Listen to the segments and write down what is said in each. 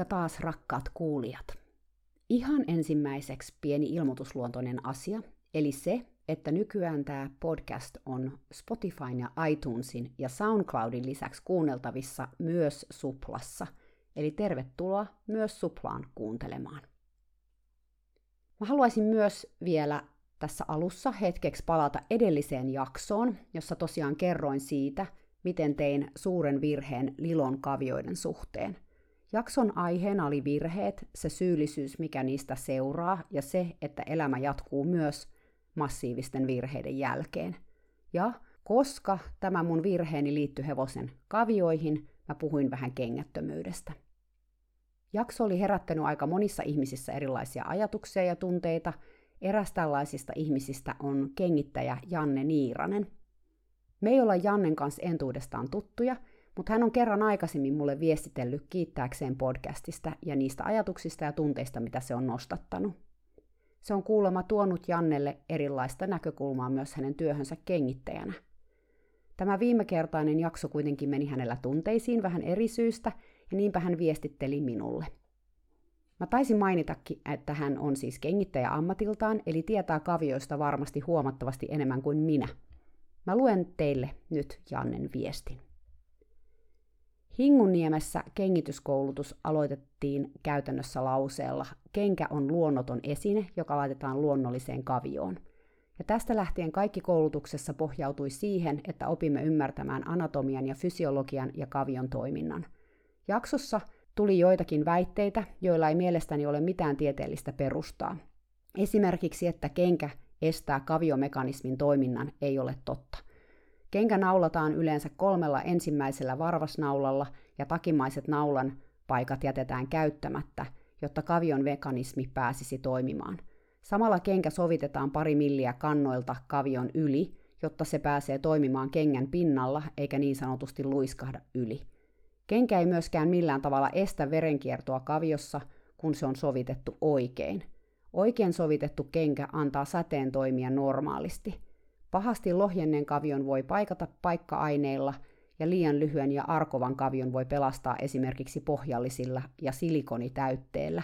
Moikka taas rakkaat kuulijat. Ihan ensimmäiseksi pieni ilmoitusluontoinen asia, eli se, että nykyään tämä podcast on Spotifyn ja iTunesin ja SoundCloudin lisäksi kuunneltavissa myös Suplassa. Eli tervetuloa myös Suplaan kuuntelemaan. Mä haluaisin myös vielä tässä alussa hetkeksi palata edelliseen jaksoon, jossa tosiaan kerroin siitä, miten tein suuren virheen Lilon kavioiden suhteen – Jakson aiheena oli virheet, se syyllisyys, mikä niistä seuraa, ja se, että elämä jatkuu myös massiivisten virheiden jälkeen. Ja koska tämä mun virheeni liittyi hevosen kavioihin, mä puhuin vähän kengättömyydestä. Jakso oli herättänyt aika monissa ihmisissä erilaisia ajatuksia ja tunteita. Eräs tällaisista ihmisistä on kengittäjä Janne Niiranen. Me ei olla Jannen kanssa entuudestaan tuttuja – mutta hän on kerran aikaisemmin mulle viestitellyt kiittääkseen podcastista ja niistä ajatuksista ja tunteista, mitä se on nostattanut. Se on kuulemma tuonut Jannelle erilaista näkökulmaa myös hänen työhönsä kengittäjänä. Tämä viimekertainen jakso kuitenkin meni hänellä tunteisiin vähän eri syystä, ja niinpä hän viestitteli minulle. Mä taisin mainitakin, että hän on siis kengittäjä ammatiltaan, eli tietää kavioista varmasti huomattavasti enemmän kuin minä. Mä luen teille nyt Jannen viestin. Hingunniemessä kengityskoulutus aloitettiin käytännössä lauseella kenkä on luonnoton esine, joka laitetaan luonnolliseen kavioon. Ja tästä lähtien kaikki koulutuksessa pohjautui siihen, että opimme ymmärtämään anatomian ja fysiologian ja kavion toiminnan. Jaksossa tuli joitakin väitteitä, joilla ei mielestäni ole mitään tieteellistä perustaa. Esimerkiksi, että kenkä estää kaviomekanismin toiminnan, ei ole totta – Kenkä naulataan yleensä kolmella ensimmäisellä varvasnaulalla ja takimaiset naulan paikat jätetään käyttämättä, jotta kavion mekanismi pääsisi toimimaan. Samalla kenkä sovitetaan pari milliä kannoilta kavion yli, jotta se pääsee toimimaan kengän pinnalla eikä niin sanotusti luiskahda yli. Kenkä ei myöskään millään tavalla estä verenkiertoa kaviossa, kun se on sovitettu oikein. Oikein sovitettu kenkä antaa säteen toimia normaalisti – Pahasti lohjenneen kavion voi paikata paikka-aineilla ja liian lyhyen ja arkovan kavion voi pelastaa esimerkiksi pohjallisilla ja silikonitäytteellä,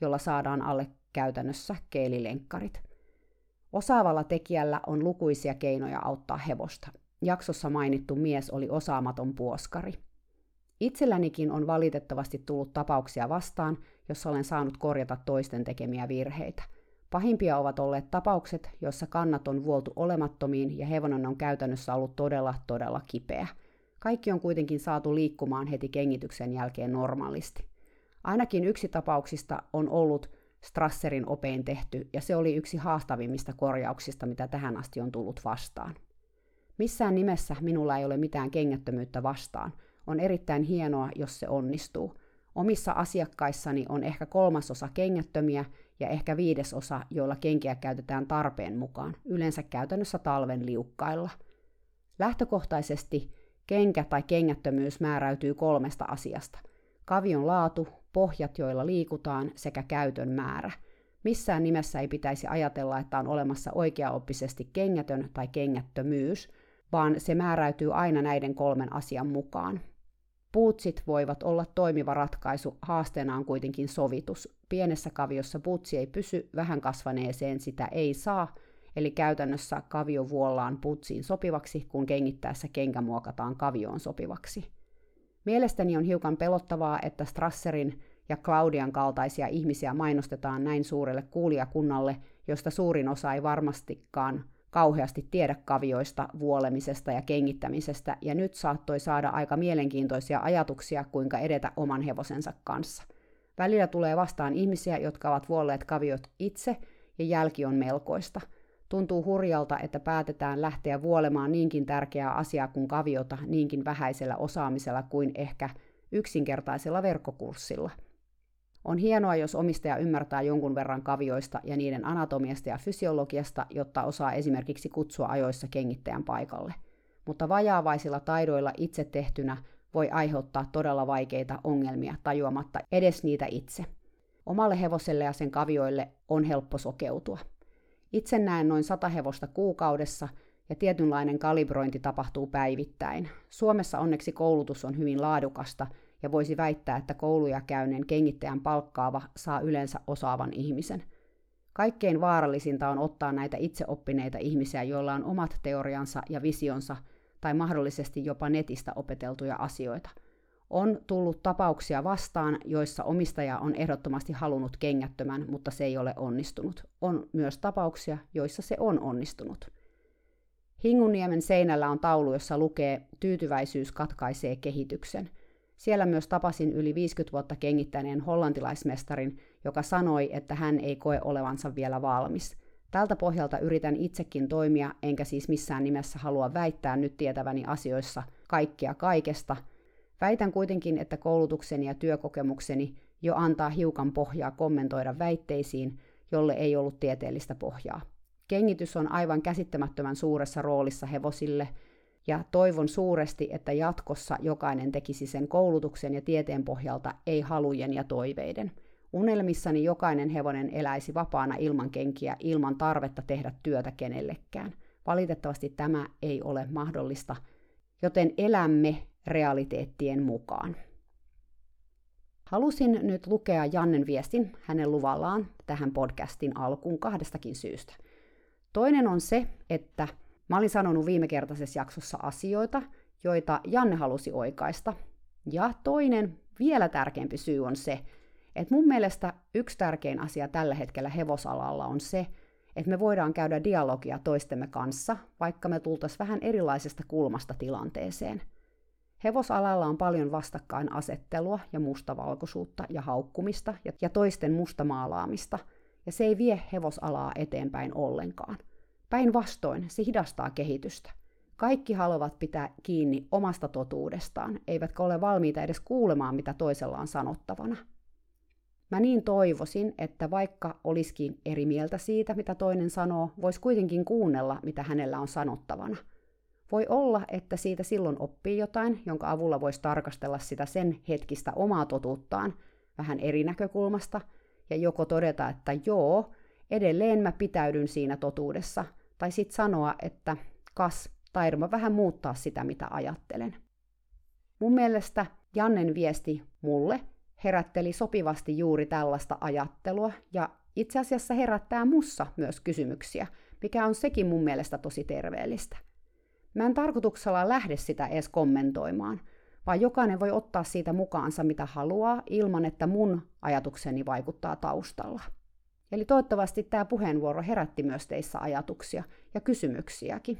jolla saadaan alle käytännössä keelilenkkarit. Osaavalla tekijällä on lukuisia keinoja auttaa hevosta. Jaksossa mainittu mies oli osaamaton puoskari. Itsellänikin on valitettavasti tullut tapauksia vastaan, jossa olen saanut korjata toisten tekemiä virheitä – Pahimpia ovat olleet tapaukset, joissa kannat on vuoltu olemattomiin ja hevonen on käytännössä ollut todella, todella kipeä. Kaikki on kuitenkin saatu liikkumaan heti kengityksen jälkeen normaalisti. Ainakin yksi tapauksista on ollut Strasserin opein tehty, ja se oli yksi haastavimmista korjauksista, mitä tähän asti on tullut vastaan. Missään nimessä minulla ei ole mitään kengättömyyttä vastaan. On erittäin hienoa, jos se onnistuu. Omissa asiakkaissani on ehkä kolmasosa kengättömiä ja ehkä viidesosa, joilla kenkiä käytetään tarpeen mukaan, yleensä käytännössä talven liukkailla. Lähtökohtaisesti kenkä tai kengättömyys määräytyy kolmesta asiasta. Kavion laatu, pohjat, joilla liikutaan, sekä käytön määrä. Missään nimessä ei pitäisi ajatella, että on olemassa oikeaoppisesti kengätön tai kengättömyys, vaan se määräytyy aina näiden kolmen asian mukaan. Puutsit voivat olla toimiva ratkaisu, haasteena on kuitenkin sovitus. Pienessä kaviossa puutsi ei pysy, vähän kasvaneeseen sitä ei saa, eli käytännössä kavio vuollaan putsiin sopivaksi, kun kengittäessä kenkä muokataan kavioon sopivaksi. Mielestäni on hiukan pelottavaa, että Strasserin ja Claudian kaltaisia ihmisiä mainostetaan näin suurelle kuulijakunnalle, josta suurin osa ei varmastikaan kauheasti tiedä kavioista, vuolemisesta ja kengittämisestä, ja nyt saattoi saada aika mielenkiintoisia ajatuksia, kuinka edetä oman hevosensa kanssa. Välillä tulee vastaan ihmisiä, jotka ovat vuolleet kaviot itse, ja jälki on melkoista. Tuntuu hurjalta, että päätetään lähteä vuolemaan niinkin tärkeää asiaa kuin kaviota niinkin vähäisellä osaamisella kuin ehkä yksinkertaisella verkkokurssilla. On hienoa, jos omistaja ymmärtää jonkun verran kavioista ja niiden anatomiasta ja fysiologiasta, jotta osaa esimerkiksi kutsua ajoissa kengittäjän paikalle. Mutta vajaavaisilla taidoilla itse tehtynä voi aiheuttaa todella vaikeita ongelmia tajuamatta edes niitä itse. Omalle hevoselle ja sen kavioille on helppo sokeutua. Itse näen noin sata hevosta kuukaudessa ja tietynlainen kalibrointi tapahtuu päivittäin. Suomessa onneksi koulutus on hyvin laadukasta ja voisi väittää, että kouluja käyneen kengittäjän palkkaava saa yleensä osaavan ihmisen. Kaikkein vaarallisinta on ottaa näitä itseoppineita ihmisiä, joilla on omat teoriansa ja visionsa tai mahdollisesti jopa netistä opeteltuja asioita. On tullut tapauksia vastaan, joissa omistaja on ehdottomasti halunnut kengättömän, mutta se ei ole onnistunut. On myös tapauksia, joissa se on onnistunut. Hinguniemen seinällä on taulu, jossa lukee Tyytyväisyys katkaisee kehityksen. Siellä myös tapasin yli 50 vuotta kengittäneen hollantilaismestarin, joka sanoi, että hän ei koe olevansa vielä valmis. Tältä pohjalta yritän itsekin toimia, enkä siis missään nimessä halua väittää nyt tietäväni asioissa kaikkia kaikesta. Väitän kuitenkin, että koulutukseni ja työkokemukseni jo antaa hiukan pohjaa kommentoida väitteisiin, jolle ei ollut tieteellistä pohjaa. Kengitys on aivan käsittämättömän suuressa roolissa hevosille, ja toivon suuresti, että jatkossa jokainen tekisi sen koulutuksen ja tieteen pohjalta, ei halujen ja toiveiden. Unelmissani jokainen hevonen eläisi vapaana ilman kenkiä, ilman tarvetta tehdä työtä kenellekään. Valitettavasti tämä ei ole mahdollista, joten elämme realiteettien mukaan. Halusin nyt lukea Jannen viestin hänen luvallaan tähän podcastin alkuun kahdestakin syystä – Toinen on se, että mä olin sanonut viime kertaisessa jaksossa asioita, joita Janne halusi oikaista. Ja toinen, vielä tärkeämpi syy on se, että mun mielestä yksi tärkein asia tällä hetkellä hevosalalla on se, että me voidaan käydä dialogia toistemme kanssa, vaikka me tultaisiin vähän erilaisesta kulmasta tilanteeseen. Hevosalalla on paljon vastakkainasettelua ja mustavalkoisuutta ja haukkumista ja toisten mustamaalaamista – ja se ei vie hevosalaa eteenpäin ollenkaan. Päinvastoin se hidastaa kehitystä. Kaikki haluavat pitää kiinni omasta totuudestaan, eivätkä ole valmiita edes kuulemaan, mitä toisella on sanottavana. Mä niin toivoisin, että vaikka olisikin eri mieltä siitä, mitä toinen sanoo, voisi kuitenkin kuunnella, mitä hänellä on sanottavana. Voi olla, että siitä silloin oppii jotain, jonka avulla voisi tarkastella sitä sen hetkistä omaa totuuttaan vähän eri näkökulmasta – ja joko todeta, että joo, edelleen mä pitäydyn siinä totuudessa, tai sitten sanoa, että kas, taidon vähän muuttaa sitä, mitä ajattelen. Mun mielestä Jannen viesti mulle herätteli sopivasti juuri tällaista ajattelua, ja itse asiassa herättää mussa myös kysymyksiä, mikä on sekin mun mielestä tosi terveellistä. Mä en tarkoituksella lähde sitä edes kommentoimaan, vaan jokainen voi ottaa siitä mukaansa mitä haluaa ilman, että mun ajatukseni vaikuttaa taustalla. Eli toivottavasti tämä puheenvuoro herätti myös teissä ajatuksia ja kysymyksiäkin.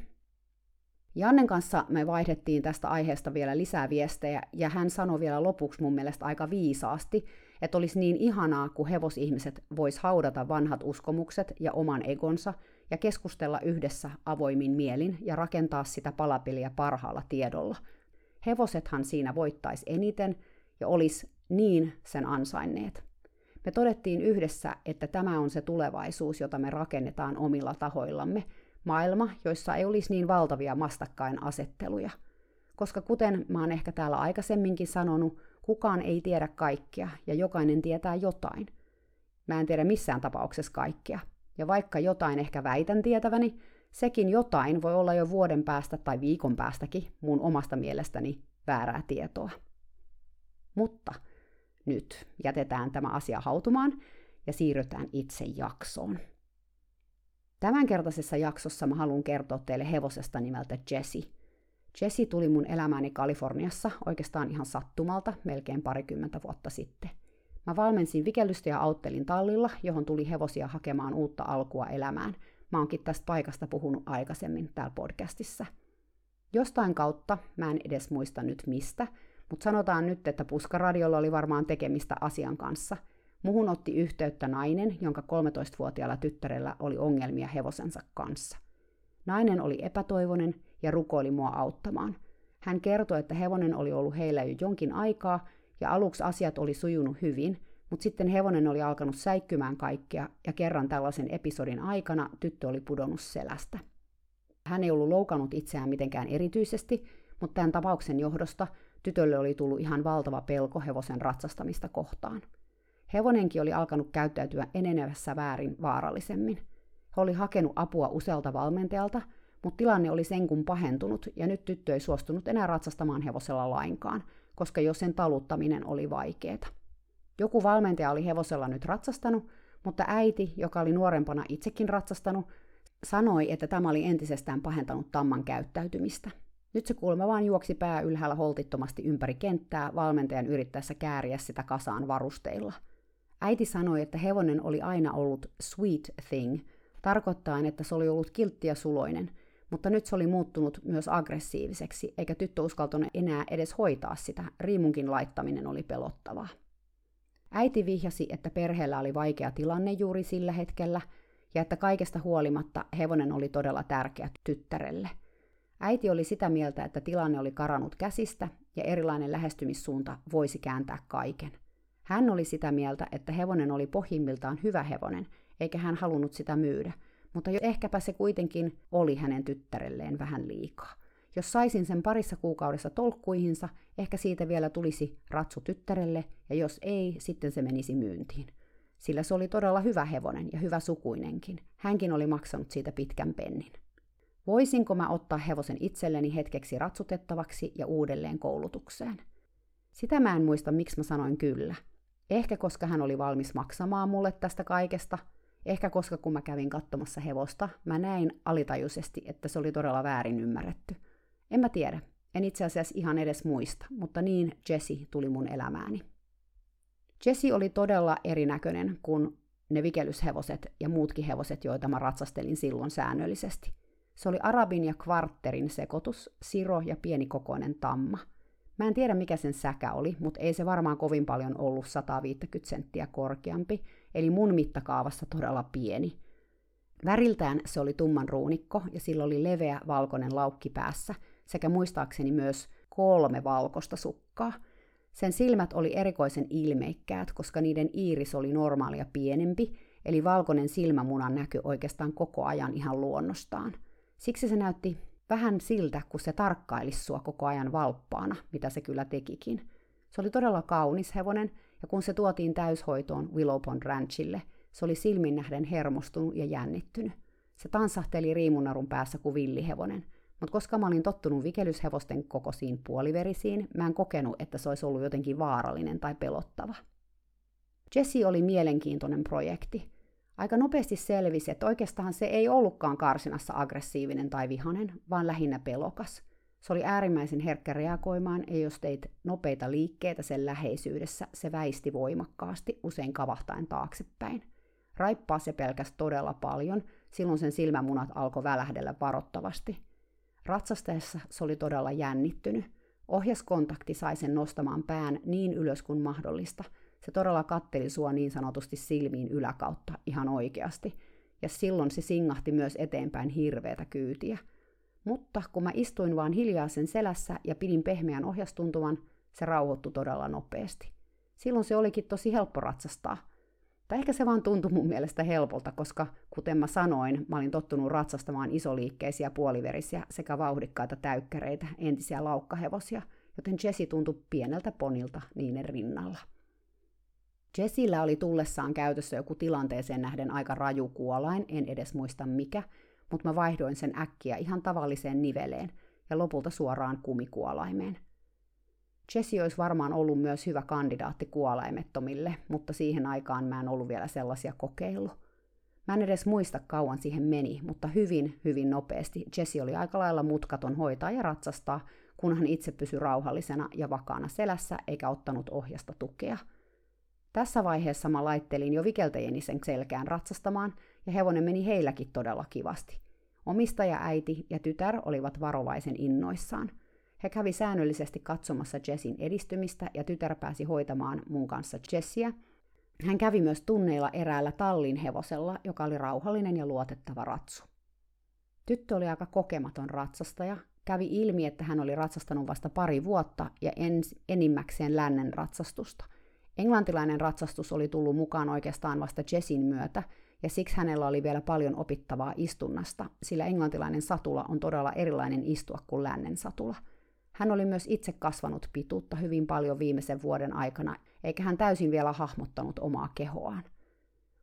Jannen kanssa me vaihdettiin tästä aiheesta vielä lisää viestejä, ja hän sanoi vielä lopuksi mun mielestä aika viisaasti, että olisi niin ihanaa, kun hevosihmiset vois haudata vanhat uskomukset ja oman egonsa ja keskustella yhdessä avoimin mielin ja rakentaa sitä palapeliä parhaalla tiedolla – Hevosethan siinä voittaisi eniten ja olisi niin sen ansainneet. Me todettiin yhdessä, että tämä on se tulevaisuus, jota me rakennetaan omilla tahoillamme, maailma, joissa ei olisi niin valtavia vastakkainasetteluja. Koska kuten mä oon ehkä täällä aikaisemminkin sanonut, kukaan ei tiedä kaikkea ja jokainen tietää jotain. Mä en tiedä missään tapauksessa kaikkea. Ja vaikka jotain ehkä väitän tietäväni, sekin jotain voi olla jo vuoden päästä tai viikon päästäkin mun omasta mielestäni väärää tietoa. Mutta nyt jätetään tämä asia hautumaan ja siirrytään itse jaksoon. Tämänkertaisessa jaksossa mä haluan kertoa teille hevosesta nimeltä Jesse. Jesse tuli mun elämääni Kaliforniassa oikeastaan ihan sattumalta melkein parikymmentä vuotta sitten. Mä valmensin vikellystä ja auttelin tallilla, johon tuli hevosia hakemaan uutta alkua elämään – Mä oonkin tästä paikasta puhunut aikaisemmin täällä podcastissa. Jostain kautta, mä en edes muista nyt mistä, mutta sanotaan nyt, että puskaradiolla oli varmaan tekemistä asian kanssa. Muhun otti yhteyttä nainen, jonka 13-vuotiaalla tyttärellä oli ongelmia hevosensa kanssa. Nainen oli epätoivoinen ja rukoili mua auttamaan. Hän kertoi, että hevonen oli ollut heillä jo jonkin aikaa ja aluksi asiat oli sujunut hyvin, mutta sitten hevonen oli alkanut säikkymään kaikkea, ja kerran tällaisen episodin aikana tyttö oli pudonnut selästä. Hän ei ollut loukannut itseään mitenkään erityisesti, mutta tämän tapauksen johdosta tytölle oli tullut ihan valtava pelko hevosen ratsastamista kohtaan. Hevonenkin oli alkanut käyttäytyä enenevässä väärin vaarallisemmin. He oli hakenut apua usealta valmentajalta, mutta tilanne oli sen kun pahentunut ja nyt tyttö ei suostunut enää ratsastamaan hevosella lainkaan, koska jo sen taluttaminen oli vaikeeta. Joku valmentaja oli hevosella nyt ratsastanut, mutta äiti, joka oli nuorempana itsekin ratsastanut, sanoi, että tämä oli entisestään pahentanut Tamman käyttäytymistä. Nyt se kuulemma vaan juoksi pää ylhäällä holtittomasti ympäri kenttää valmentajan yrittäessä kääriä sitä kasaan varusteilla. Äiti sanoi, että hevonen oli aina ollut sweet thing, tarkoittaen, että se oli ollut kiltti ja suloinen, mutta nyt se oli muuttunut myös aggressiiviseksi, eikä tyttö uskaltanut enää edes hoitaa sitä, riimunkin laittaminen oli pelottavaa. Äiti vihjasi, että perheellä oli vaikea tilanne juuri sillä hetkellä, ja että kaikesta huolimatta hevonen oli todella tärkeä tyttärelle. Äiti oli sitä mieltä, että tilanne oli karannut käsistä ja erilainen lähestymissuunta voisi kääntää kaiken. Hän oli sitä mieltä, että hevonen oli pohjimmiltaan hyvä hevonen, eikä hän halunnut sitä myydä, mutta jo ehkäpä se kuitenkin oli hänen tyttärelleen vähän liikaa. Jos saisin sen parissa kuukaudessa tolkkuihinsa, ehkä siitä vielä tulisi ratsu tyttärelle, ja jos ei, sitten se menisi myyntiin. Sillä se oli todella hyvä hevonen ja hyvä sukuinenkin. Hänkin oli maksanut siitä pitkän pennin. Voisinko mä ottaa hevosen itselleni hetkeksi ratsutettavaksi ja uudelleen koulutukseen? Sitä mä en muista, miksi mä sanoin kyllä. Ehkä koska hän oli valmis maksamaan mulle tästä kaikesta, ehkä koska kun mä kävin katsomassa hevosta, mä näin alitajuisesti, että se oli todella väärin ymmärretty. En mä tiedä, en itse asiassa ihan edes muista, mutta niin Jesse tuli mun elämääni. Jesse oli todella erinäköinen kuin ne vikelyshevoset ja muutkin hevoset, joita mä ratsastelin silloin säännöllisesti. Se oli arabin ja kvartterin sekoitus, siro ja pienikokoinen tamma. Mä en tiedä mikä sen säkä oli, mutta ei se varmaan kovin paljon ollut 150 senttiä korkeampi, eli mun mittakaavassa todella pieni. Väriltään se oli tumman ruunikko ja sillä oli leveä valkoinen laukki päässä – sekä muistaakseni myös kolme valkoista sukkaa. Sen silmät oli erikoisen ilmeikkäät, koska niiden iiris oli normaalia pienempi, eli valkoinen silmämunan näky oikeastaan koko ajan ihan luonnostaan. Siksi se näytti vähän siltä, kun se tarkkailisi sua koko ajan valppaana, mitä se kyllä tekikin. Se oli todella kaunis hevonen, ja kun se tuotiin täyshoitoon Willow Pond Ranchille, se oli silmin nähden hermostunut ja jännittynyt. Se tansahteli riimunarun päässä kuin villihevonen – mutta koska mä olin tottunut vikelyshevosten kokoisiin puoliverisiin, mä en kokenut, että se olisi ollut jotenkin vaarallinen tai pelottava. Jesse oli mielenkiintoinen projekti. Aika nopeasti selvisi, että oikeastaan se ei ollutkaan karsinassa aggressiivinen tai vihanen, vaan lähinnä pelokas. Se oli äärimmäisen herkkä reagoimaan, ja jos teit nopeita liikkeitä sen läheisyydessä, se väisti voimakkaasti, usein kavahtaen taaksepäin. Raippaa se pelkäs todella paljon, silloin sen silmämunat alkoi välähdellä varottavasti – Ratsastaessa se oli todella jännittynyt. Ohjaskontakti sai sen nostamaan pään niin ylös kuin mahdollista. Se todella katteli sua niin sanotusti silmiin yläkautta ihan oikeasti. Ja silloin se singahti myös eteenpäin hirveätä kyytiä. Mutta kun mä istuin vaan hiljaa sen selässä ja pidin pehmeän ohjastuntuman, se rauhoittui todella nopeasti. Silloin se olikin tosi helppo ratsastaa – tai ehkä se vaan tuntui mun mielestä helpolta, koska kuten mä sanoin, mä olin tottunut ratsastamaan isoliikkeisiä puoliverisiä sekä vauhdikkaita täykkäreitä, entisiä laukkahevosia, joten Jesse tuntui pieneltä ponilta niiden rinnalla. Jessillä oli tullessaan käytössä joku tilanteeseen nähden aika raju kuolain, en edes muista mikä, mutta mä vaihdoin sen äkkiä ihan tavalliseen niveleen ja lopulta suoraan kumikuolaimeen – Jesse olisi varmaan ollut myös hyvä kandidaatti kuolaimettomille, mutta siihen aikaan mä en ollut vielä sellaisia kokeillut. Mä en edes muista kauan siihen meni, mutta hyvin, hyvin nopeasti Jesse oli aika lailla mutkaton hoitaa ja ratsastaa, kun hän itse pysyi rauhallisena ja vakaana selässä eikä ottanut ohjasta tukea. Tässä vaiheessa mä laittelin jo vikeltäjeni sen selkään ratsastamaan, ja hevonen meni heilläkin todella kivasti. Omistaja, äiti ja tytär olivat varovaisen innoissaan – he kävi säännöllisesti katsomassa Jessin edistymistä ja tytär pääsi hoitamaan mun kanssa Jessia. Hän kävi myös tunneilla eräällä tallin hevosella, joka oli rauhallinen ja luotettava ratsu. Tyttö oli aika kokematon ratsastaja, kävi ilmi, että hän oli ratsastanut vasta pari vuotta ja ens, enimmäkseen lännen ratsastusta. Englantilainen ratsastus oli tullut mukaan oikeastaan vasta Jessin myötä, ja siksi hänellä oli vielä paljon opittavaa istunnasta, sillä englantilainen satula on todella erilainen istua kuin lännen satula. Hän oli myös itse kasvanut pituutta hyvin paljon viimeisen vuoden aikana, eikä hän täysin vielä hahmottanut omaa kehoaan.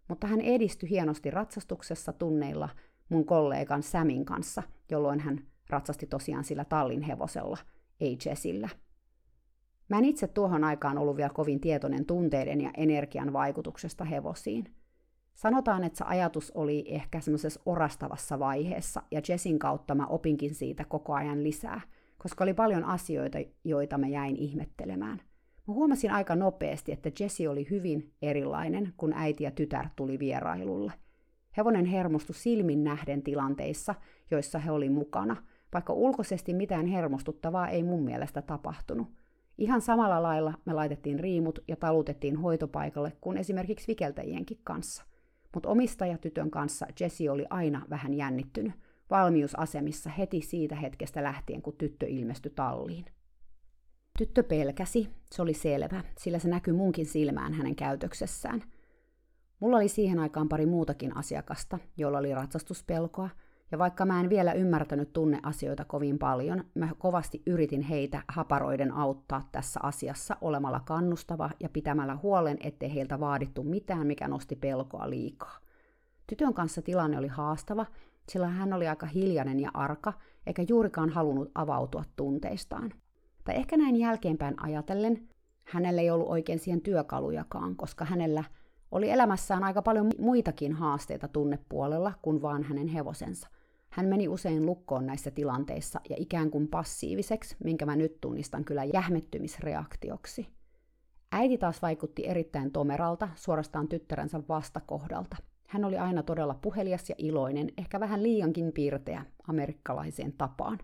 Mutta hän edistyi hienosti ratsastuksessa tunneilla mun kollegan Samin kanssa, jolloin hän ratsasti tosiaan sillä tallin hevosella, ei Jessillä. Mä en itse tuohon aikaan ollut vielä kovin tietoinen tunteiden ja energian vaikutuksesta hevosiin. Sanotaan, että se ajatus oli ehkä semmoisessa orastavassa vaiheessa, ja Jessin kautta mä opinkin siitä koko ajan lisää, koska oli paljon asioita, joita mä jäin ihmettelemään. Mä huomasin aika nopeasti, että Jessi oli hyvin erilainen, kun äiti ja tytär tuli vierailulle. Hevonen hermostui silmin nähden tilanteissa, joissa he oli mukana, vaikka ulkoisesti mitään hermostuttavaa ei mun mielestä tapahtunut. Ihan samalla lailla me laitettiin riimut ja talutettiin hoitopaikalle kuin esimerkiksi vikeltäjienkin kanssa. Mutta omistajatytön kanssa Jesse oli aina vähän jännittynyt, valmiusasemissa heti siitä hetkestä lähtien, kun tyttö ilmestyi talliin. Tyttö pelkäsi, se oli selvä, sillä se näkyi munkin silmään hänen käytöksessään – Mulla oli siihen aikaan pari muutakin asiakasta, joilla oli ratsastuspelkoa, ja vaikka mä en vielä ymmärtänyt tunneasioita kovin paljon, mä kovasti yritin heitä haparoiden auttaa tässä asiassa olemalla kannustava ja pitämällä huolen, ettei heiltä vaadittu mitään, mikä nosti pelkoa liikaa. Tytön kanssa tilanne oli haastava, sillä hän oli aika hiljainen ja arka, eikä juurikaan halunnut avautua tunteistaan. Tai ehkä näin jälkeenpäin ajatellen, hänellä ei ollut oikein siihen työkalujakaan, koska hänellä oli elämässään aika paljon muitakin haasteita tunnepuolella kuin vaan hänen hevosensa. Hän meni usein lukkoon näissä tilanteissa ja ikään kuin passiiviseksi, minkä mä nyt tunnistan kyllä jähmettymisreaktioksi. Äiti taas vaikutti erittäin tomeralta, suorastaan tyttärensä vastakohdalta. Hän oli aina todella puhelias ja iloinen, ehkä vähän liiankin piirteä amerikkalaiseen tapaan.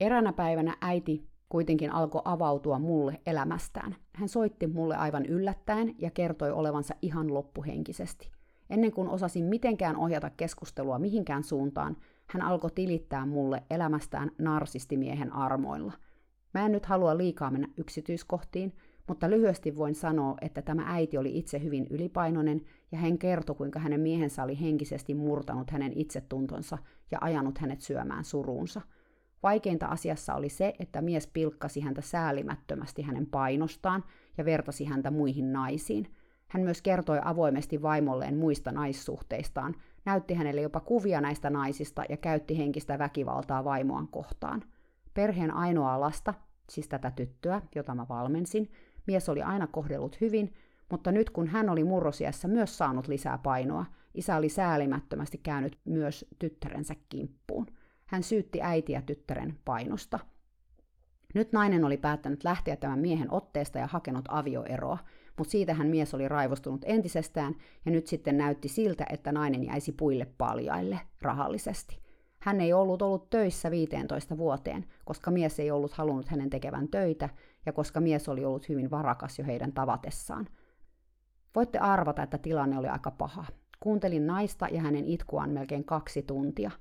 Eränä päivänä äiti kuitenkin alkoi avautua mulle elämästään. Hän soitti mulle aivan yllättäen ja kertoi olevansa ihan loppuhenkisesti. Ennen kuin osasin mitenkään ohjata keskustelua mihinkään suuntaan, hän alkoi tilittää mulle elämästään narsistimiehen armoilla. Mä en nyt halua liikaa mennä yksityiskohtiin, mutta lyhyesti voin sanoa, että tämä äiti oli itse hyvin ylipainoinen ja hän kertoi, kuinka hänen miehensä oli henkisesti murtanut hänen itsetuntonsa ja ajanut hänet syömään suruunsa – Vaikeinta asiassa oli se, että mies pilkkasi häntä säälimättömästi hänen painostaan ja vertasi häntä muihin naisiin. Hän myös kertoi avoimesti vaimolleen muista naissuhteistaan, näytti hänelle jopa kuvia näistä naisista ja käytti henkistä väkivaltaa vaimoaan kohtaan. Perheen ainoa lasta, siis tätä tyttöä, jota mä valmensin, mies oli aina kohdellut hyvin, mutta nyt kun hän oli murrosiässä myös saanut lisää painoa, isä oli säälimättömästi käynyt myös tyttärensä kimppuun – hän syytti äitiä tyttären painosta. Nyt nainen oli päättänyt lähteä tämän miehen otteesta ja hakenut avioeroa, mutta siitä hän mies oli raivostunut entisestään ja nyt sitten näytti siltä, että nainen jäisi puille paljaille rahallisesti. Hän ei ollut ollut töissä 15 vuoteen, koska mies ei ollut halunnut hänen tekevän töitä ja koska mies oli ollut hyvin varakas jo heidän tavatessaan. Voitte arvata, että tilanne oli aika paha. Kuuntelin naista ja hänen itkuaan melkein kaksi tuntia –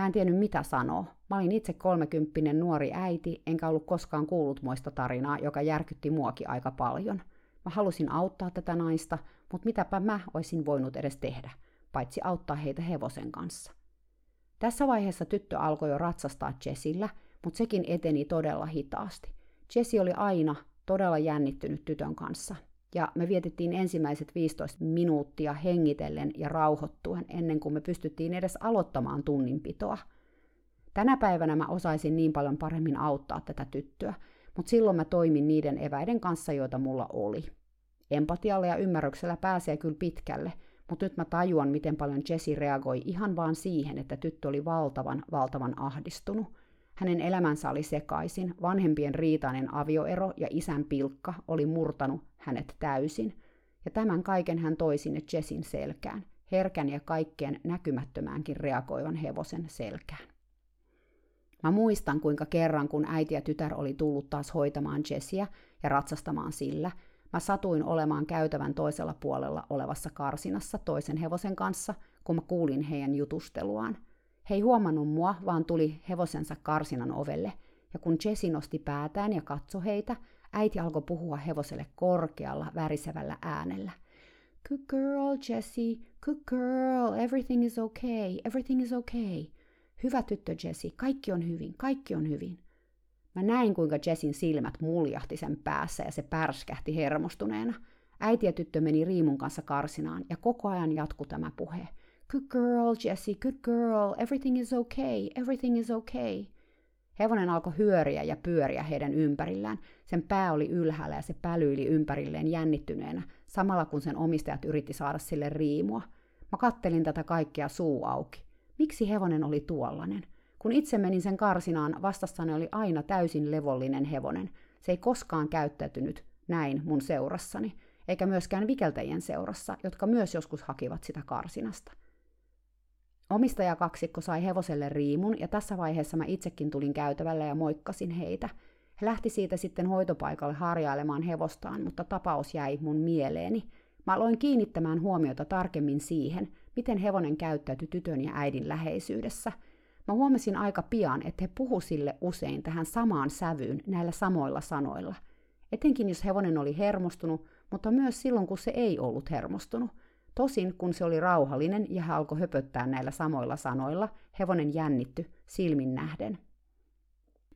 Mä en tiennyt mitä sanoa. Mä olin itse kolmekymppinen nuori äiti, enkä ollut koskaan kuullut muista tarinaa, joka järkytti muakin aika paljon. Mä halusin auttaa tätä naista, mutta mitäpä mä olisin voinut edes tehdä, paitsi auttaa heitä hevosen kanssa. Tässä vaiheessa tyttö alkoi jo ratsastaa Jessillä, mutta sekin eteni todella hitaasti. Jessi oli aina todella jännittynyt tytön kanssa, ja me vietettiin ensimmäiset 15 minuuttia hengitellen ja rauhoittuen ennen kuin me pystyttiin edes aloittamaan tunninpitoa. Tänä päivänä mä osaisin niin paljon paremmin auttaa tätä tyttöä, mutta silloin mä toimin niiden eväiden kanssa, joita mulla oli. Empatialla ja ymmärryksellä pääsee kyllä pitkälle, mutta nyt mä tajuan, miten paljon Jesse reagoi ihan vaan siihen, että tyttö oli valtavan, valtavan ahdistunut – hänen elämänsä oli sekaisin, vanhempien riitainen avioero ja isän pilkka oli murtanut hänet täysin. Ja tämän kaiken hän toi sinne Jessin selkään, herkän ja kaikkeen näkymättömäänkin reagoivan hevosen selkään. Mä muistan, kuinka kerran, kun äiti ja tytär oli tullut taas hoitamaan Jessiä ja ratsastamaan sillä, mä satuin olemaan käytävän toisella puolella olevassa karsinassa toisen hevosen kanssa, kun mä kuulin heidän jutusteluaan – He ei huomannut mua, vaan tuli hevosensa karsinan ovelle, ja kun Jessi nosti päätään ja katsoi heitä, äiti alkoi puhua hevoselle korkealla, värisevällä äänellä. Good girl, Jessie, good girl, everything is okay, everything is okay. Hyvä tyttö Jessie, kaikki on hyvin, kaikki on hyvin. Mä näin, kuinka Jessin silmät muljahti sen päässä ja se pärskähti hermostuneena. Äiti ja tyttö meni Riimun kanssa karsinaan ja koko ajan jatkui tämä puhe. Good girl, Jessie, good girl, everything is okay, everything is okay. Hevonen alkoi hyöriä ja pyöriä heidän ympärillään. Sen pää oli ylhäällä ja se pälyili ympärilleen jännittyneenä, samalla kun sen omistajat yritti saada sille riimua. Mä kattelin tätä kaikkea suu auki. Miksi hevonen oli tuollainen? Kun itse menin sen karsinaan, vastassani oli aina täysin levollinen hevonen. Se ei koskaan käyttäytynyt näin mun seurassani, eikä myöskään vikeltäjien seurassa, jotka myös joskus hakivat sitä karsinasta. Omistajakaksikko sai hevoselle riimun ja tässä vaiheessa mä itsekin tulin käytävälle ja moikkasin heitä. He lähti siitä sitten hoitopaikalle harjailemaan hevostaan, mutta tapaus jäi mun mieleeni. Mä aloin kiinnittämään huomiota tarkemmin siihen, miten hevonen käyttäytyi tytön ja äidin läheisyydessä. Mä huomasin aika pian, että he puhu sille usein tähän samaan sävyyn näillä samoilla sanoilla. Etenkin jos hevonen oli hermostunut, mutta myös silloin kun se ei ollut hermostunut – Tosin kun se oli rauhallinen ja hän alkoi höpöttää näillä samoilla sanoilla, hevonen jännitty silmin nähden.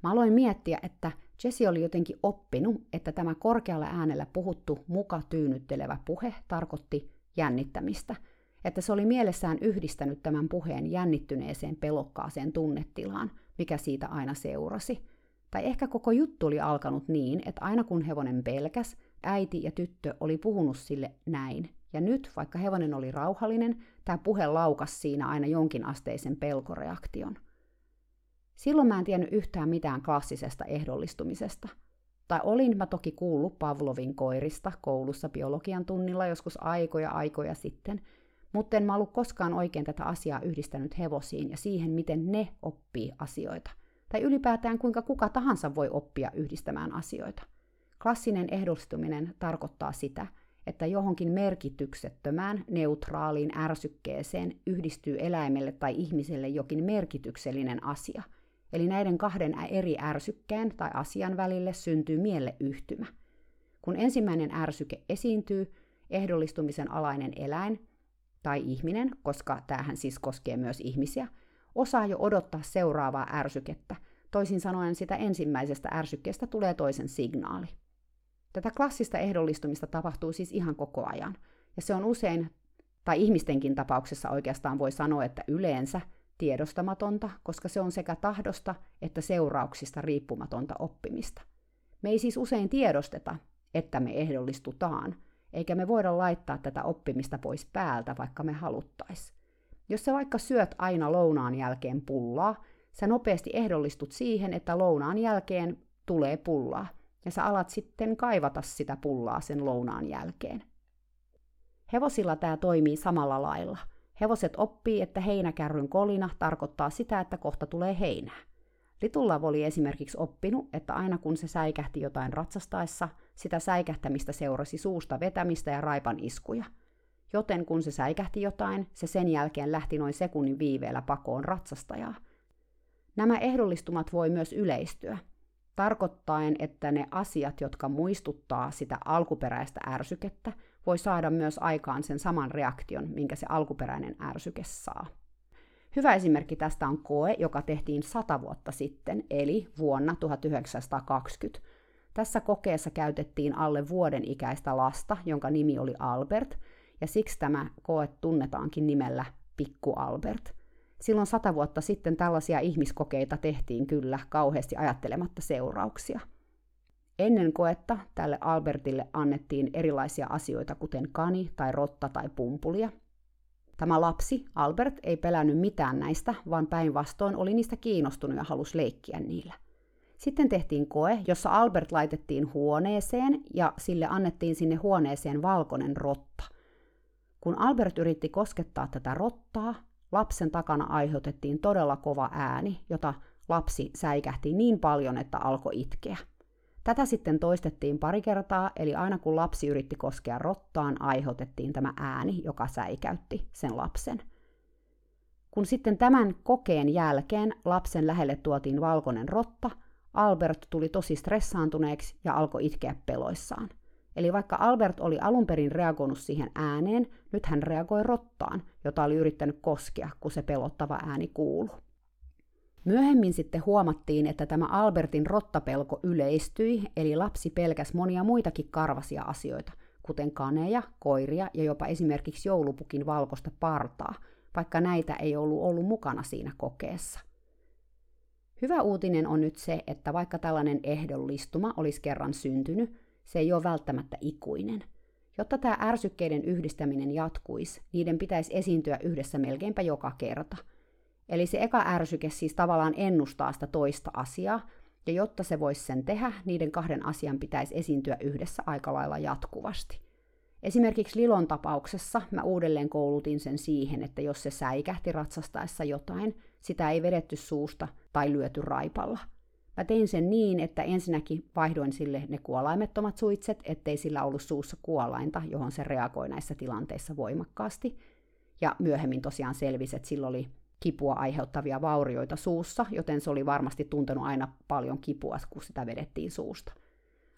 Mä aloin miettiä, että Jesse oli jotenkin oppinut, että tämä korkealla äänellä puhuttu muka tyynnyttelevä puhe tarkoitti jännittämistä, että se oli mielessään yhdistänyt tämän puheen jännittyneeseen pelokkaaseen tunnetilaan, mikä siitä aina seurasi. Tai ehkä koko juttu oli alkanut niin, että aina kun hevonen pelkäs, äiti ja tyttö oli puhunut sille näin, ja nyt, vaikka hevonen oli rauhallinen, tämä puhe laukas siinä aina jonkin asteisen pelkoreaktion. Silloin mä en tiennyt yhtään mitään klassisesta ehdollistumisesta. Tai olin mä toki kuullut Pavlovin koirista koulussa biologian tunnilla joskus aikoja aikoja sitten, mutta en mä ollut koskaan oikein tätä asiaa yhdistänyt hevosiin ja siihen, miten ne oppii asioita. Tai ylipäätään kuinka kuka tahansa voi oppia yhdistämään asioita. Klassinen ehdollistuminen tarkoittaa sitä, että johonkin merkityksettömään, neutraaliin ärsykkeeseen yhdistyy eläimelle tai ihmiselle jokin merkityksellinen asia. Eli näiden kahden eri ärsykkeen tai asian välille syntyy mieleyhtymä. Kun ensimmäinen ärsyke esiintyy, ehdollistumisen alainen eläin tai ihminen, koska tämähän siis koskee myös ihmisiä, osaa jo odottaa seuraavaa ärsykettä. Toisin sanoen sitä ensimmäisestä ärsykkeestä tulee toisen signaali. Tätä klassista ehdollistumista tapahtuu siis ihan koko ajan. Ja se on usein, tai ihmistenkin tapauksessa oikeastaan voi sanoa, että yleensä tiedostamatonta, koska se on sekä tahdosta että seurauksista riippumatonta oppimista. Me ei siis usein tiedosteta, että me ehdollistutaan, eikä me voida laittaa tätä oppimista pois päältä, vaikka me haluttais. Jos sä vaikka syöt aina lounaan jälkeen pullaa, sä nopeasti ehdollistut siihen, että lounaan jälkeen tulee pullaa – ja sä alat sitten kaivata sitä pullaa sen lounaan jälkeen. Hevosilla tämä toimii samalla lailla. Hevoset oppii, että heinäkärryn kolina tarkoittaa sitä, että kohta tulee heinää. Litulla oli esimerkiksi oppinut, että aina kun se säikähti jotain ratsastaessa, sitä säikähtämistä seurasi suusta vetämistä ja raipan iskuja. Joten kun se säikähti jotain, se sen jälkeen lähti noin sekunnin viiveellä pakoon ratsastajaa. Nämä ehdollistumat voi myös yleistyä – tarkoittaen, että ne asiat, jotka muistuttaa sitä alkuperäistä ärsykettä, voi saada myös aikaan sen saman reaktion, minkä se alkuperäinen ärsyke saa. Hyvä esimerkki tästä on koe, joka tehtiin sata vuotta sitten, eli vuonna 1920. Tässä kokeessa käytettiin alle vuoden ikäistä lasta, jonka nimi oli Albert, ja siksi tämä koe tunnetaankin nimellä Pikku Albert – Silloin sata vuotta sitten tällaisia ihmiskokeita tehtiin kyllä kauheasti ajattelematta seurauksia. Ennen koetta tälle Albertille annettiin erilaisia asioita, kuten kani tai rotta tai pumpulia. Tämä lapsi, Albert, ei pelännyt mitään näistä, vaan päinvastoin oli niistä kiinnostunut ja halusi leikkiä niillä. Sitten tehtiin koe, jossa Albert laitettiin huoneeseen ja sille annettiin sinne huoneeseen valkoinen rotta. Kun Albert yritti koskettaa tätä rottaa, lapsen takana aiheutettiin todella kova ääni, jota lapsi säikähti niin paljon, että alkoi itkeä. Tätä sitten toistettiin pari kertaa, eli aina kun lapsi yritti koskea rottaan, aiheutettiin tämä ääni, joka säikäytti sen lapsen. Kun sitten tämän kokeen jälkeen lapsen lähelle tuotiin valkoinen rotta, Albert tuli tosi stressaantuneeksi ja alkoi itkeä peloissaan. Eli vaikka Albert oli alun perin reagoinut siihen ääneen, nyt hän reagoi rottaan, jota oli yrittänyt koskea, kun se pelottava ääni kuului. Myöhemmin sitten huomattiin, että tämä Albertin rottapelko yleistyi, eli lapsi pelkäs monia muitakin karvasia asioita, kuten kaneja, koiria ja jopa esimerkiksi joulupukin valkoista partaa, vaikka näitä ei ollut ollut mukana siinä kokeessa. Hyvä uutinen on nyt se, että vaikka tällainen ehdollistuma olisi kerran syntynyt, se ei ole välttämättä ikuinen. Jotta tämä ärsykkeiden yhdistäminen jatkuisi, niiden pitäisi esiintyä yhdessä melkeinpä joka kerta – Eli se eka ärsyke siis tavallaan ennustaa sitä toista asiaa, ja jotta se voisi sen tehdä, niiden kahden asian pitäisi esiintyä yhdessä aika lailla jatkuvasti. Esimerkiksi Lilon tapauksessa mä uudelleen koulutin sen siihen, että jos se säikähti ratsastaessa jotain, sitä ei vedetty suusta tai lyöty raipalla. Mä tein sen niin, että ensinnäkin vaihdoin sille ne kuolaimettomat suitset, ettei sillä ollut suussa kuolainta, johon se reagoi näissä tilanteissa voimakkaasti. Ja myöhemmin tosiaan selvisi, että sillä oli kipua aiheuttavia vaurioita suussa, joten se oli varmasti tuntenut aina paljon kipua, kun sitä vedettiin suusta.